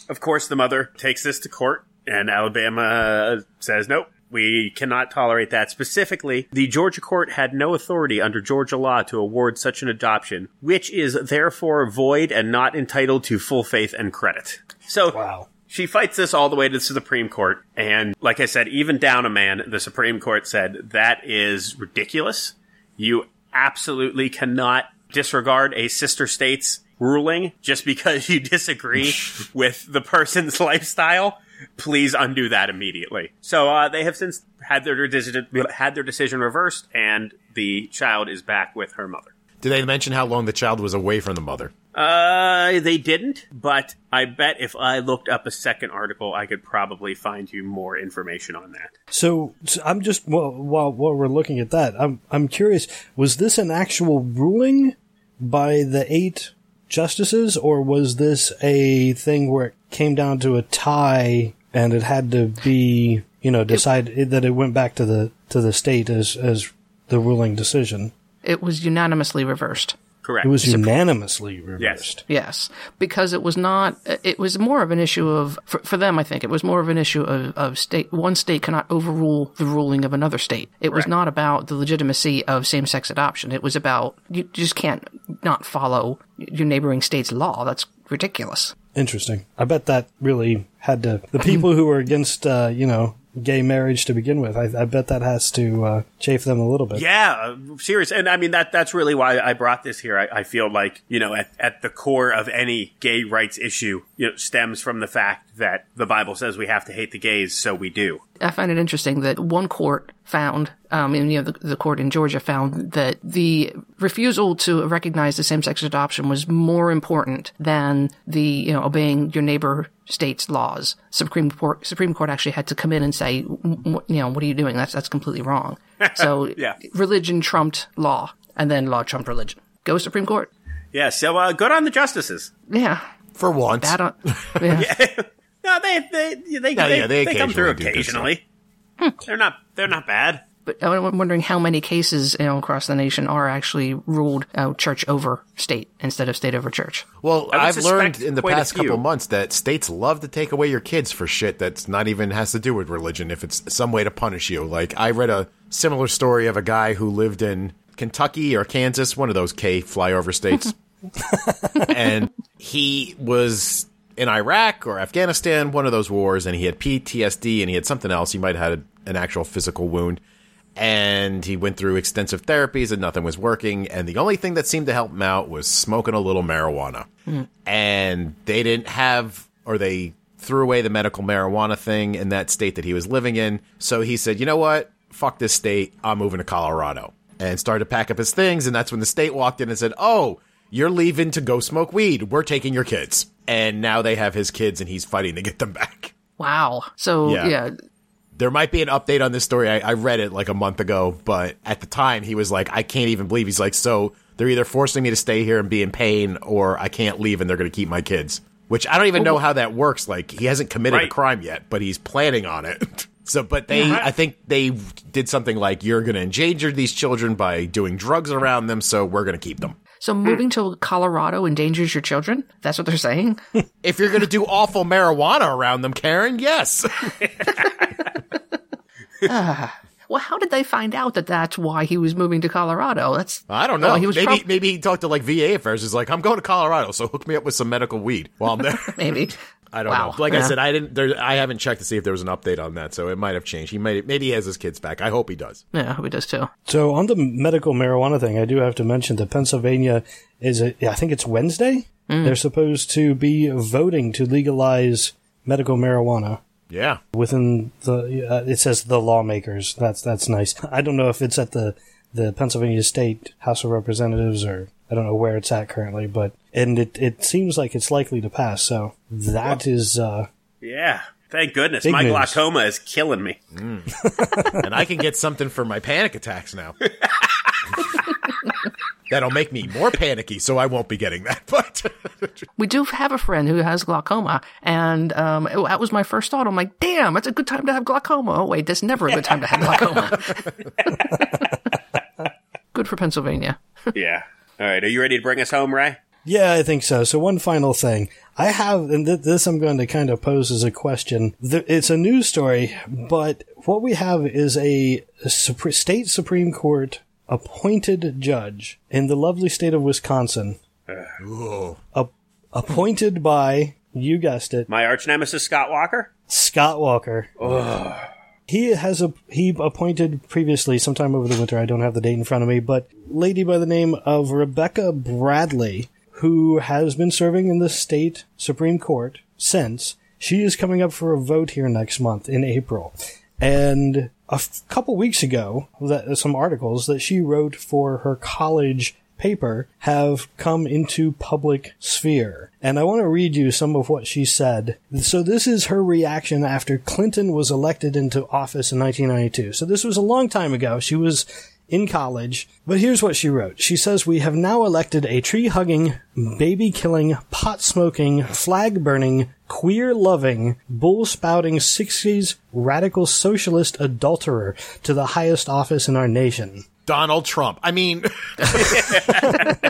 of course, the mother takes this to court, and Alabama says, nope, we cannot tolerate that. Specifically, the Georgia court had no authority under Georgia law to award such an adoption, which is therefore void and not entitled to full faith and credit. So, Wow. She fights this all the way to the Supreme Court. And like I said, even down a man, the Supreme Court said that is ridiculous. You absolutely cannot disregard a sister state's ruling just because you disagree with the person's lifestyle. Please undo that immediately. So uh, they have since had their decision had their decision reversed, and the child is back with her mother. Did they mention how long the child was away from the mother? Uh, they didn't, but I bet if I looked up a second article, I could probably find you more information on that. So, so I'm just well, while while we're looking at that, I'm I'm curious. Was this an actual ruling by the eight justices, or was this a thing where it came down to a tie and it had to be you know decided that it went back to the to the state as as the ruling decision? It was unanimously reversed. Correct. It was unanimously reversed. Yes, because it was not. It was more of an issue of for, for them. I think it was more of an issue of, of state. One state cannot overrule the ruling of another state. It was not about the legitimacy of same-sex adoption. It was about you just can't not follow your neighboring state's law. That's ridiculous. Interesting. I bet that really had to the people who were against uh, you know gay marriage to begin with. I, I bet that has to uh, chafe them a little bit. Yeah, uh, serious. And I mean, that that's really why I brought this here. I, I feel like, you know, at, at the core of any gay rights issue, you know, stems from the fact that the Bible says we have to hate the gays, so we do. I find it interesting that one court found, um, and you know, the, the court in Georgia found that the refusal to recognize the same-sex adoption was more important than the, you know, obeying your neighbor state's laws. Supreme Court, Supreme Court actually had to come in and say, "W- you know, what are you doing? That's that's completely wrong. So Yeah. religion trumped law, and then law trumped religion. Go Supreme Court. Yeah, so uh, good on the justices. Yeah, For once. bad on. Yeah. No, they they they, Yeah, they, yeah, they they come through occasionally do good stuff. occasionally. They're not they're not bad. But I'm wondering how many cases you know across the nation are actually ruled uh, church over state instead of state over church. Well, I would I've learned in the past couple months that states love to take away your kids for shit that's not even has to do with religion if it's some way to punish you. Like I read a similar story of a guy who lived in Kentucky or Kansas, one of those K flyover states. and he was in Iraq or Afghanistan, one of those wars, and he had PTSD and he had something else. He might have had an actual physical wound. And he went through extensive therapies and nothing was working. And the only thing that seemed to help him out was smoking a little marijuana. Hmm. And they didn't have, or they threw away the medical marijuana thing in that state that he was living in. So he said, you know what? Fuck this state. I'm moving to Colorado. And started to pack up his things. And that's when the state walked in and said, oh, you're leaving to go smoke weed. We're taking your kids. And now they have his kids and he's fighting to get them back. Wow. So Yeah. yeah, There might be an update on this story. I, I read it like a month ago, but at the time he was like, I can't even believe. He's like, so they're either forcing me to stay here and be in pain or I can't leave and they're going to keep my kids. Which I don't even know how that works. Like he hasn't committed a crime yet, but he's planning on it. so, but they, I think they did something like, you're going to endanger these children by doing drugs around them. So we're going to keep them. So hmm. moving to Colorado endangers your children? That's what they're saying? If you're going to do awful marijuana around them, Karen, yes. well, how did they find out that that's why he was moving to Colorado? That's I don't know. Oh, he was maybe prob- maybe he talked to like VA affairs. He's like, I'm going to Colorado, so hook me up with some medical weed while I'm there. maybe. I don't Wow. know. Like I said, I didn't. There, I haven't checked to see if there was an update on that, so it might have changed. He might maybe he has his kids back. I hope he does. Yeah, I hope he does too. So on the medical marijuana thing, I do have to mention that Pennsylvania is a, I think it's Wednesday. They're supposed to be voting to legalize medical marijuana Yeah, within the. Uh, it says the lawmakers. That's that's nice. I don't know if it's at the the Pennsylvania State House of Representatives or I don't know where it's at currently, but and it it seems like it's likely to pass. So that is uh, Yeah. Thank goodness. My news. glaucoma is killing me. and I can get something for my panic attacks now. That'll make me more panicky, so I won't be getting that. But We do have a friend who has glaucoma, and um, it- that was my first thought. I'm like, damn, it's a good time to have glaucoma. Oh, wait, that's never a good time to have glaucoma. good for Pennsylvania. yeah. All right. Are you ready to bring us home, Ray? Yeah, I think so. So one final thing. I have, and th- this I'm going to kind of pose as a question. Th- it's a news story, but what we have is a, Supre- state Supreme Court appointed judge in the lovely state of Wisconsin. A- appointed by, you guessed it, My arch nemesis, Scott Walker? Scott Walker. He has a he appointed previously sometime over the winter. I don't have the date in front of me, but lady by the name of Rebecca Bradley, who has been serving in the state supreme court since she is coming up for a vote here next month in April, and a f- couple weeks ago, that some articles that she wrote for her college paper have come into public sphere. And I want to read you some of what she said. So this is her reaction after Clinton was elected into office in 1992. So this was a long time ago. She was in college. But here's what she wrote. She says, We have now elected a tree hugging, baby killing, pot smoking, flag burning, queer loving, bull spouting 60s radical socialist adulterer to the highest office in our nation. Donald Trump. I mean,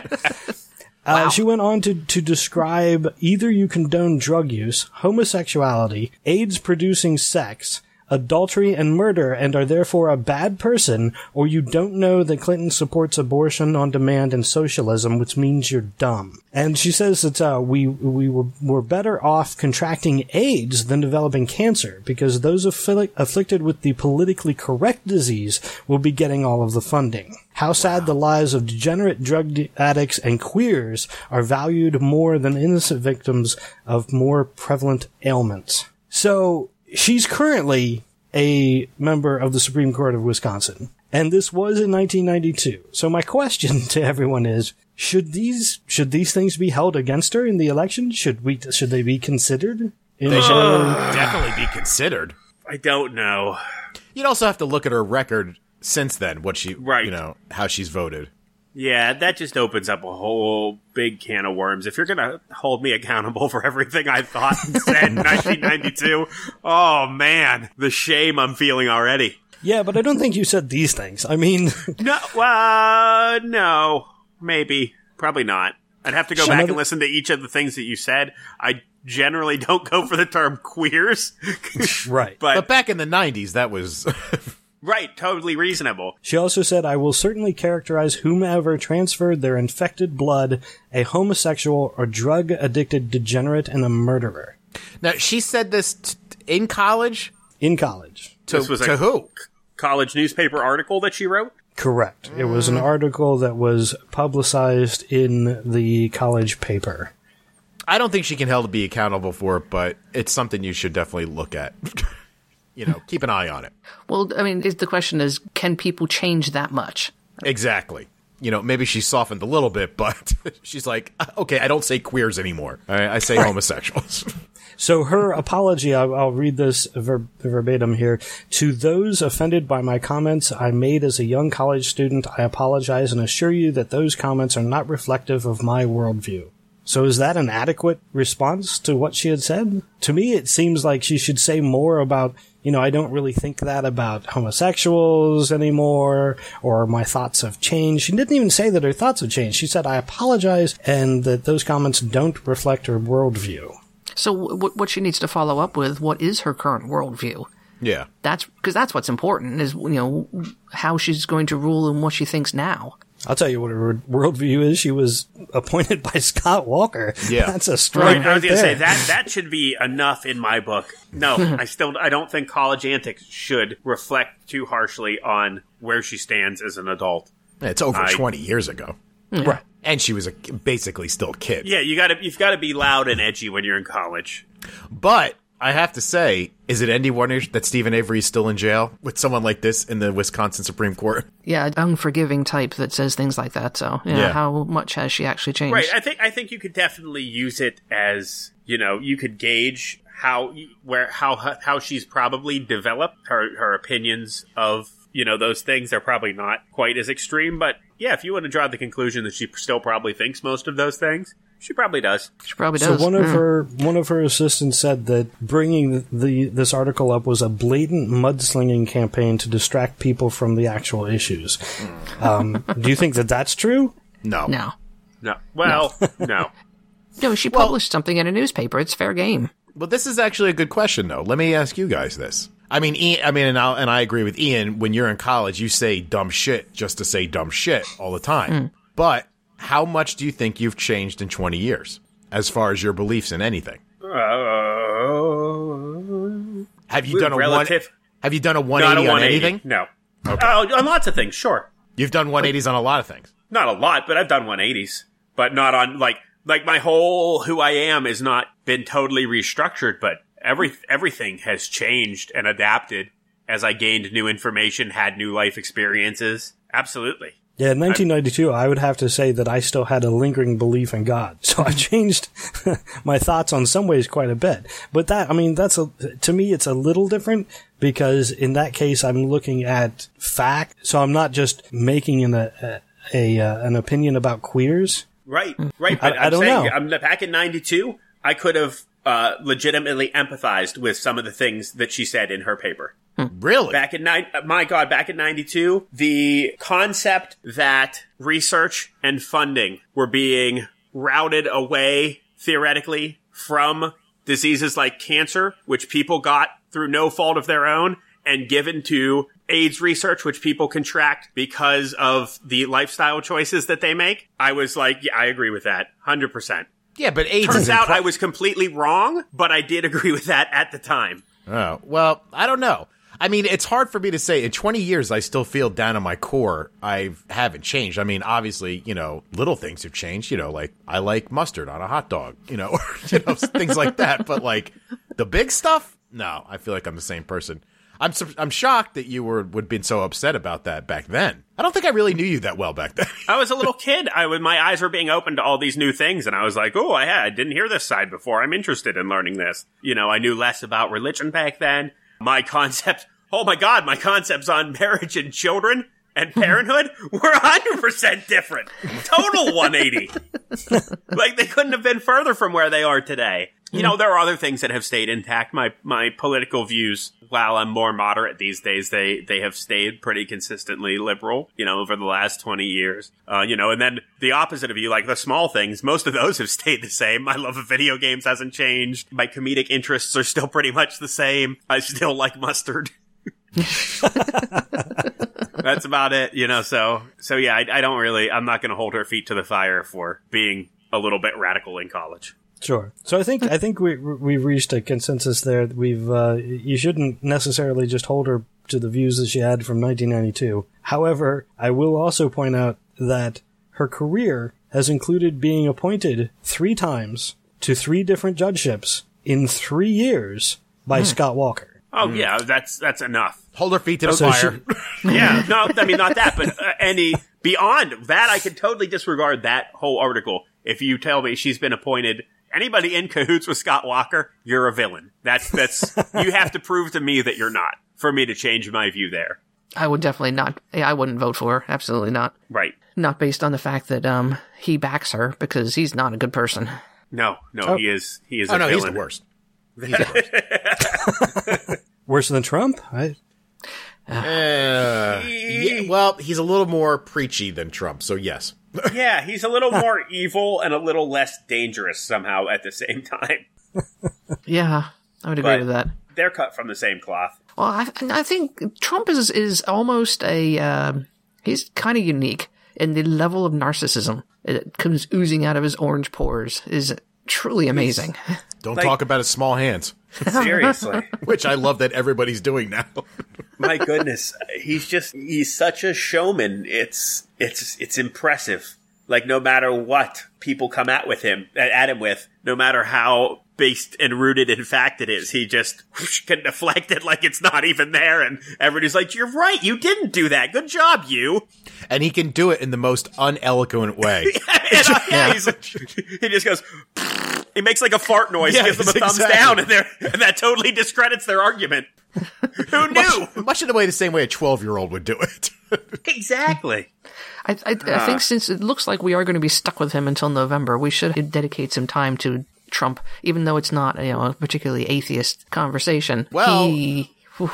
Uh, she went on to, to describe either you condone drug use, homosexuality, AIDS producing sex, adultery, and murder, and are therefore a bad person, or you don't know that Clinton supports abortion on demand and socialism, which means you're dumb. And she says that uh, we we were, were better off contracting AIDS than developing cancer because those affli- afflicted with the politically correct disease will be getting all of the funding. How sad the lives of degenerate drug addicts and queers are valued more than innocent victims of more prevalent ailments. So she's currently a member of the Supreme Court of Wisconsin. And this was in 1992. So my question to everyone is, should these, should these things be held against her in the election? Should we, should they be considered? In they should our- definitely be considered. I don't know. You'd also have to look at her record since then, what she, Right. you know, how she's voted. Yeah, that just opens up a whole big can of worms. If you're going to hold me accountable for everything I thought and said in 1992, oh man, the shame I'm feeling already. yeah, but I don't think you said these things. I mean, No, uh, no, maybe, probably not. I'd have to go Some back of and listen to each of the things that you said. I generally don't go for the term queers, right. but, But back in the 90s, that was. Right, totally reasonable. She also said, I will certainly characterize whomever transferred their infected blood a homosexual or drug addicted degenerate and a murderer now, she said this t- in college? in college. To, This was to a- who? College newspaper article that she wrote. Correct. It was an article that was publicized in the college paper. I don't think she can held to be accountable for it, but it's something you should definitely look at. you know, keep an eye on it. Well, I mean, the question is, can people change that much? Exactly. You know, maybe she softened a little bit, but she's like, okay, I don't say queers anymore. I, I say homosexuals. So her apology, I'll, I'll read this ver- verbatim here. To those offended by my comments I made as a young college student, I apologize and assure you that those comments are not reflective of my worldview. So is that an adequate response to what she had said? To me, it seems like she should say more about, you know, I don't really think that about homosexuals anymore, or my thoughts have changed. She didn't even say that her thoughts have changed. She said, I apologize, and that those comments don't reflect her worldview. So, what what she needs to follow up with? What is her current worldview? yeah. That's because that's what's important. Is you know how she's going to rule and what she thinks now. I'll tell you what her worldview is. She was appointed by Scott Walker. Yeah. That's a strike Right, right, I was going to say that that should be enough in my book. No, I still I don't think college antics should reflect too harshly on where she stands as an adult. It's over I- 20 years ago. Hmm. Right. And she was a, basically still a kid. Yeah, you got to you've got to be loud and edgy when you're in college. But I have to say, is it any wonder that Steven Avery is still in jail with someone like this in the Wisconsin Supreme Court? Yeah, unforgiving type that says things like that. So, yeah, Yeah. how much has she actually changed? Right. I think I think you could definitely use it as you know you could gauge how where how how she's probably developed her her opinions of you know those things. They're probably not quite as extreme, but yeah, if you want to draw the conclusion that she still probably thinks most of those things, she probably does. she probably does. So one of Mm. her one of her assistants said that bringing the this article up was a blatant mudslinging campaign to distract people from the actual issues. Um, do you think that that's true? No. No. No. Well, no. No, she published something in a newspaper. It's fair game. Well, this is actually a good question, though. Let me ask you guys this. I mean, Ian, I mean, and, I'll, and I agree with Ian. When you're in college, you say dumb shit just to say dumb shit all the time. But how much do you think you've changed in 20 years, as far as your beliefs in anything? Uh, Have you done a relative. one? Have you done a 180 a on anything? No. Oh, on lots of things, sure. You've done 180s on a lot of things. Not a lot, but I've done 180s. But not on like like my whole who I am has not been totally restructured, but every everything has changed and adapted as I gained new information, had new life experiences. Absolutely. Yeah, in 1992, I would have to say that I still had a lingering belief in God. So I changed my thoughts on some ways quite a bit. But that, I mean, that's a, to me, it's a little different because in that case, I'm looking at fact. So I'm not just making an, a, a, uh, an opinion about queers. Right, right. But I am don't saying, know. I'm back in '92. I could have uh, legitimately empathized with some of the things that she said in her paper. Really? Back in nine, my God, back in '92, the concept that research and funding were being routed away theoretically from diseases like cancer, which people got through no fault of their own, and given to AIDS research, which people contract because of the lifestyle choices that they make. I was like, yeah, I agree with that, hundred percent. yeah, but AIDS Turns is out incre- I was completely wrong, but I did agree with that at the time. Oh, well, I don't know. I mean, it's hard for me to say. In 20 years, I still feel down in my core I haven't changed. I mean, obviously, you know, little things have changed. You know, like I like mustard on a hot dog. You know, you know things like that. But like the big stuff, no. I feel like I'm the same person. I'm sur- I'm shocked that you were would been so upset about that back then. I don't think I really knew you that well back then. I was a little kid. I was, my eyes were being opened to all these new things, and I was like, "Oh, I, had, I didn't hear this side before. I'm interested in learning this." You know, I knew less about religion back then. My concept, oh my god, my concepts on marriage and children and parenthood were 100% different. Total 180. like they couldn't have been further from where they are today. You know, there are other things that have stayed intact. My my political views, while I'm more moderate these days, they they have stayed pretty consistently liberal. You know, over the last twenty years. Uh, you know, and then the opposite of you, like the small things, most of those have stayed the same. My love of video games hasn't changed. My comedic interests are still pretty much the same. I still like mustard. That's about it, you know. So, so yeah, I, I don't really. I'm not going to hold her feet to the fire for being a little bit radical in college. Sure. So I think I think we we've reached a consensus there. We've uh, you shouldn't necessarily just hold her to the views that she had from 1992. However, I will also point out that her career has included being appointed three times to three different judgeships in three years by Scott Walker. Oh yeah, that's that's enough. Hold her feet to the So fire. Yeah, no, I mean not that, but uh, any beyond that, I could totally disregard that whole article. If you tell me she's been appointed, anybody in cahoots with Scott Walker, you're a villain. That's that's you have to prove to me that you're not for me to change my view there. I would definitely not. I wouldn't vote for her. Absolutely not. Right? Not based on the fact that um he backs her because he's not a good person. No, no, he is he is. oh a no, villain. He's the worst. Worse than Trump? I, Uh, yeah, well, he's a little more preachy than Trump, so yes. Yeah, he's a little more evil and a little less dangerous somehow at the same time. Yeah, I would agree But- with that. They're cut from the same cloth. Well, I, I think Trump is is almost a um he's kind of unique in the level of narcissism that comes oozing out of his orange pores is truly amazing. Don't Like- talk about his small hands, Seriously. which I love that everybody's doing now. My goodness, he's just he's such a showman. It's it's it's impressive. Like no matter what people come at with him at him with, no matter how based and rooted in fact it is. He just whoosh, can deflect it like it's not even there, and everybody's like, "You're right, you didn't do that. Good job, you." And he can do it in the most uneloquent way. And, uh, yeah, he's, he just goes. He makes like a fart noise, Yeah, gives them a thumbs exactly. down, and, and that totally discredits their argument. Who knew? Much in the way the same way a 12 year old would do it. exactly. I, I, I think since it looks like we are going to be stuck with him until November, we should dedicate some time to Trump, even though it's not you know a particularly atheist conversation. Well- he,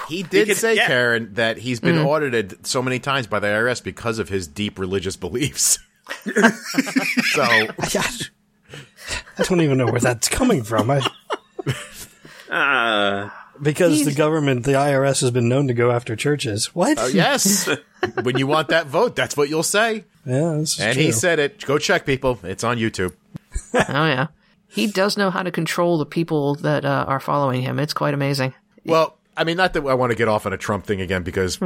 He did could- say, yeah. Karen, that he's been audited so many times by the IRS because of his deep religious beliefs. so, I, I don't even know where that's coming from. I, Uh, because the government, the IRS, has been known to go after churches. What? uh, yes, when you want that vote, that's what you'll say. Yeah, And true. he said it. Go check, people. It's on YouTube. oh yeah, he does know how to control the people that uh, are following him. It's quite amazing. Well, I mean, not that I want to get off on a Trump thing again because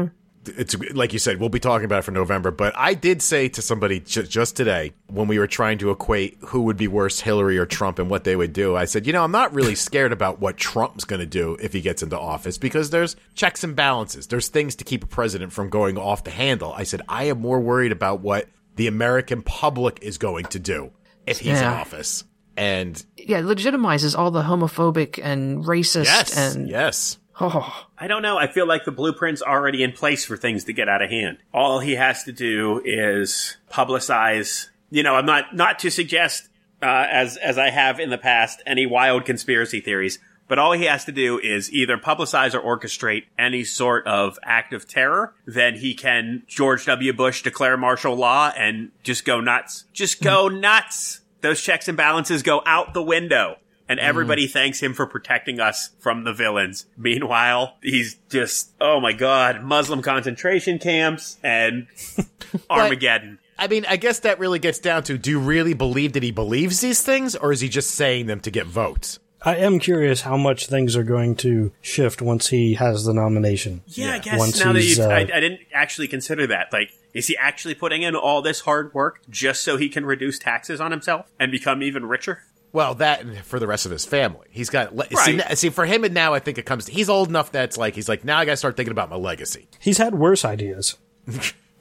it's like you said, we'll be talking about it for November. But I did say to somebody j- just today when we were trying to equate who would be worse, Hillary or Trump, and what they would do. I said, you know, I'm not really scared about what Trump's going to do if he gets into office because there's checks and balances. There's things to keep a president from going off the handle. I said, I am more worried about what the American public is going to do if he's in office. And Yeah, it legitimizes all the homophobic and racist yes, and yes. oh, I don't know. I feel like the blueprint's already in place for things to get out of hand. All he has to do is publicize. You know, I'm not not to suggest, uh, as as I have in the past, any wild conspiracy theories. But all he has to do is either publicize or orchestrate any sort of act of terror. Then he can George W. Bush declare martial law and just go nuts. Just go nuts. Those checks and balances go out the window and everybody thanks him for protecting us from the villains. Meanwhile, he's just, oh my god, Muslim concentration camps and Armageddon. I mean, I guess that really gets down to do you really believe that he believes these things, or is he just saying them to get votes? I am curious how much things are going to shift once he has the nomination. Yeah, I guess Once now that he's, you, uh, I, I didn't actually consider that. Like, is he actually putting in all this hard work just so he can reduce taxes on himself and become even richer? Well, that and for the rest of his family. He's got le- see, Right. see for him and now I think it comes he's old enough that's like he's like now I got to start thinking about my legacy. He's had worse ideas.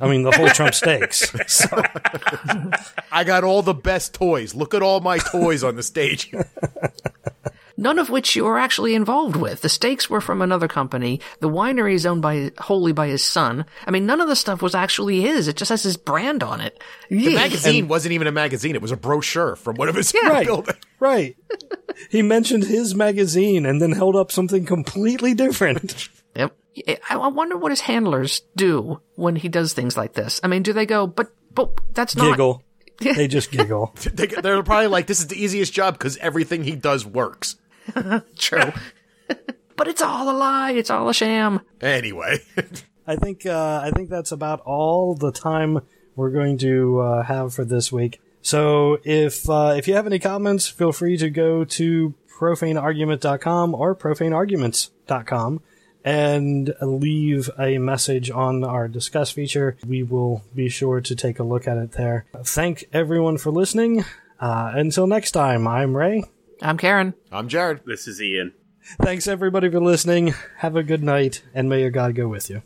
I mean, the whole Trump stakes. So, I got all the best toys. Look at all my toys on the stage. none of which you were actually involved with. The stakes were from another company. The winery is owned by wholly by his son. I mean, none of the stuff was actually his. It just has his brand on it. The magazine wasn't even a magazine; it was a brochure from one of his right, buildings. right. He mentioned his magazine and then held up something completely different. Yep. I I wonder what his handlers do when he does things like this. I mean, do they go, but, but that's not. Giggle. They just giggle. They, they're probably like, "This is the easiest job because everything he does works." True. but it's all a lie. It's all a sham. Anyway, I think uh, I think that's about all the time we're going to uh, have for this week. So if uh, if you have any comments, feel free to go to profaneargument.com or profanearguments.com and leave a message on our Disqus feature. We will be sure to take a look at it there. Thank everyone for listening. Uh, until next time, I'm Ray. I'm Karen. I'm Jared. This is Ian. Thanks everybody for listening. Have a good night, and may your God go with you.